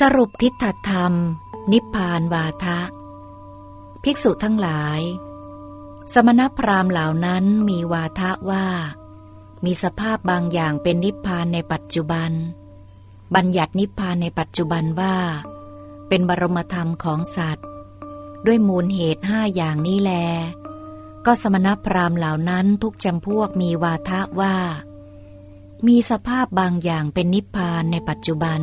สรุปทิฏฐธรรม นิพพานวาทะ ภิกษุทั้งหลาย สมณพราหมณ์เหล่านั้นมีวาทะว่า มีสภาพบางอย่างเป็นนิพพานในปัจจุบัน บัญญัตินิพพานในปัจจุบันว่า เป็นบรมธรรมของสัตว์ ด้วยมูลเหตุห้าอย่างนี้แล ก็สมณพราหมณ์เหล่านั้นทุกจำพวกมีวาทะว่า มีสภาพบางอย่างเป็นนิพพานในปัจจุบัน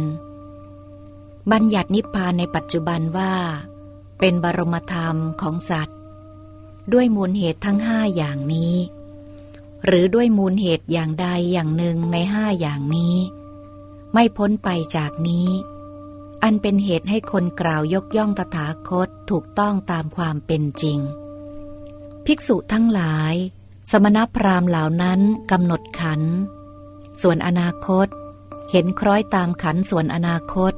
บัญญัตินิพพานในปัจจุบันว่า เป็นบรมธรรมของสัตว์ ด้วยมูลเหตุทั้งห้าอย่างนี้ หรือด้วยมูลเหตุอย่างใดอย่างหนึ่งในห้าอย่างนี้ ไม่พ้นไปจากนี้ อันเป็นเหตุให้คนกล่าวยกย่องตถาคตถูกต้องตามความเป็นจริง ภิกษุทั้งหลาย สมณพราหมณ์เหล่านั้นกำหนดขัน ส่วนอนาคต เห็นคล้อยตามขันส่วนอนาคต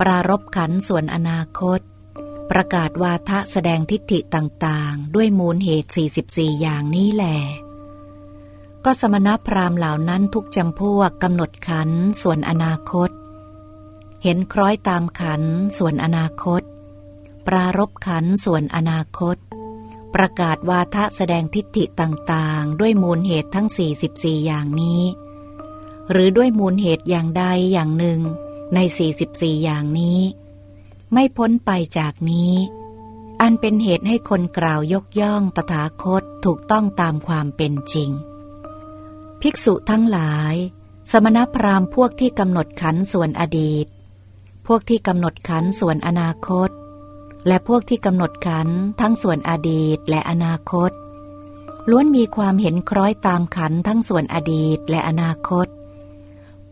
ปรารบขันส่วนอนาคต ประกาศวาทะแสดงทิฏฐิต่างๆ ด้วยมูลเหตุ 44 อย่างนี้แหลก็สมณพราหมณ์เหล่านั้นทุกจำพวกกำหนดขันส่วนอนาคต เห็นคล้อยตามขันส่วนอนาคต ปรารบขันส่วนอนาคต ประกาศวาทะแสดงทิฏฐิต่างๆ ด้วยมูลเหตุทั้ง 44 อย่างนี้ หรือด้วยมูลเหตุอย่างใดอย่างหนึ่ง ใน 44 อย่างนี้ ไม่พ้นไปจากนี้ อันเป็นเหตุให้คนกล่าวยกย่องตถาคตถูกต้องตามความเป็นจริง ภิกษุทั้งหลาย สมณพราหมณ์พวกที่กำหนดขันส่วนอดีต พวกที่กำหนดขันส่วนอนาคต และพวกที่กำหนดขันทั้งส่วนอดีตและอนาคตล้วนมีความเห็นคล้อยตามขันทั้งส่วนอดีตและอนาคต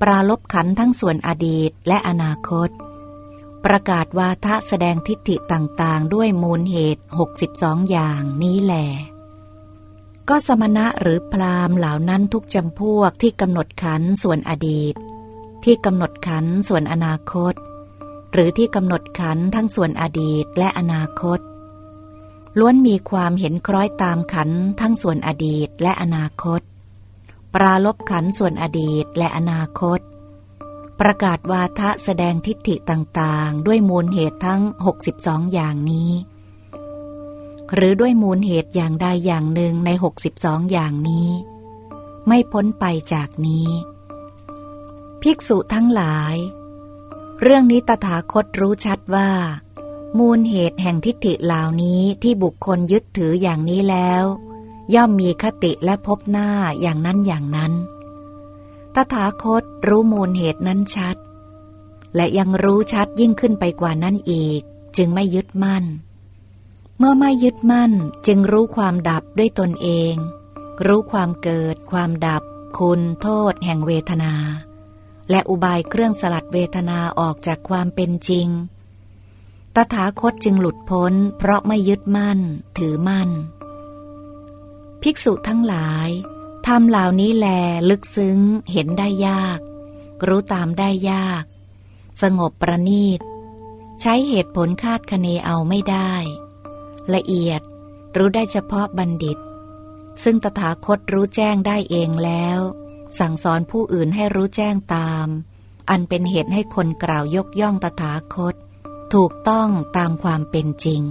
ปราลบขันทั้งส่วนอดีตและอนาคต ประกาศวาทะแสดงทิฏฐิต่างๆ ด้วยมูลเหตุ 62 อย่างนี้แหลก็สมณะหรือพราหมณ์เหล่านั้นทุกจำพวกที่กำหนดขันส่วนอดีต ที่กำหนดขันส่วนอนาคต หรือที่กำหนดขันทั้งส่วนอดีตและอนาคต ล้วนมีความเห็นคล้อยตามขันทั้งส่วนอดีตและอนาคต ปราลบขันส่วนอดีตและอนาคต ประกาศวาทะแสดงทิฏฐิต่างๆ ด้วยมูลเหตุทั้ง 62 อย่างนี้ หรือด้วยมูลเหตุอย่างใดอย่างหนึ่งใน 62 อย่างนี้ ไม่พ้นไปจากนี้ ภิกษุทั้งหลาย เรื่องนี้ตถาคตรู้ชัดว่า มูลเหตุแห่งทิฏฐิเหล่านี้ที่บุคคลยึดถืออย่างนี้แล้ว ย่อมมีคติและพบหน้าอย่างนั้นอย่างนั้น ตถาคตรู้มูลเหตุนั้นชัด และยังรู้ชัดยิ่งขึ้นไปกว่านั้นอีก จึงไม่ยึดมั่น เมื่อไม่ยึดมั่นจึงรู้ความดับด้วยตนเอง รู้ความเกิด ความดับ คุณโทษ แห่งเวทนา และอุบายเครื่องสลัดเวทนาออกจากความเป็นจริง ตถาคตจึงหลุดพ้น เพราะไม่ยึดมั่น ถือมั่น ภิกษุทั้งหลายทำเหล่านี้แลลึกซึ้งเห็นได้ยาก รู้ตามได้ยาก สงบประณีต ใช้เหตุผลคาดคะเนเอาไม่ได้ ละเอียดรู้ได้เฉพาะบัณฑิต ซึ่งตถาคตรู้แจ้งได้เองแล้ว สั่งสอนผู้อื่นให้รู้แจ้งตาม อันเป็นเหตุให้คนกล่าวยกย่องตถาคต ถูกต้องตามความเป็นจริง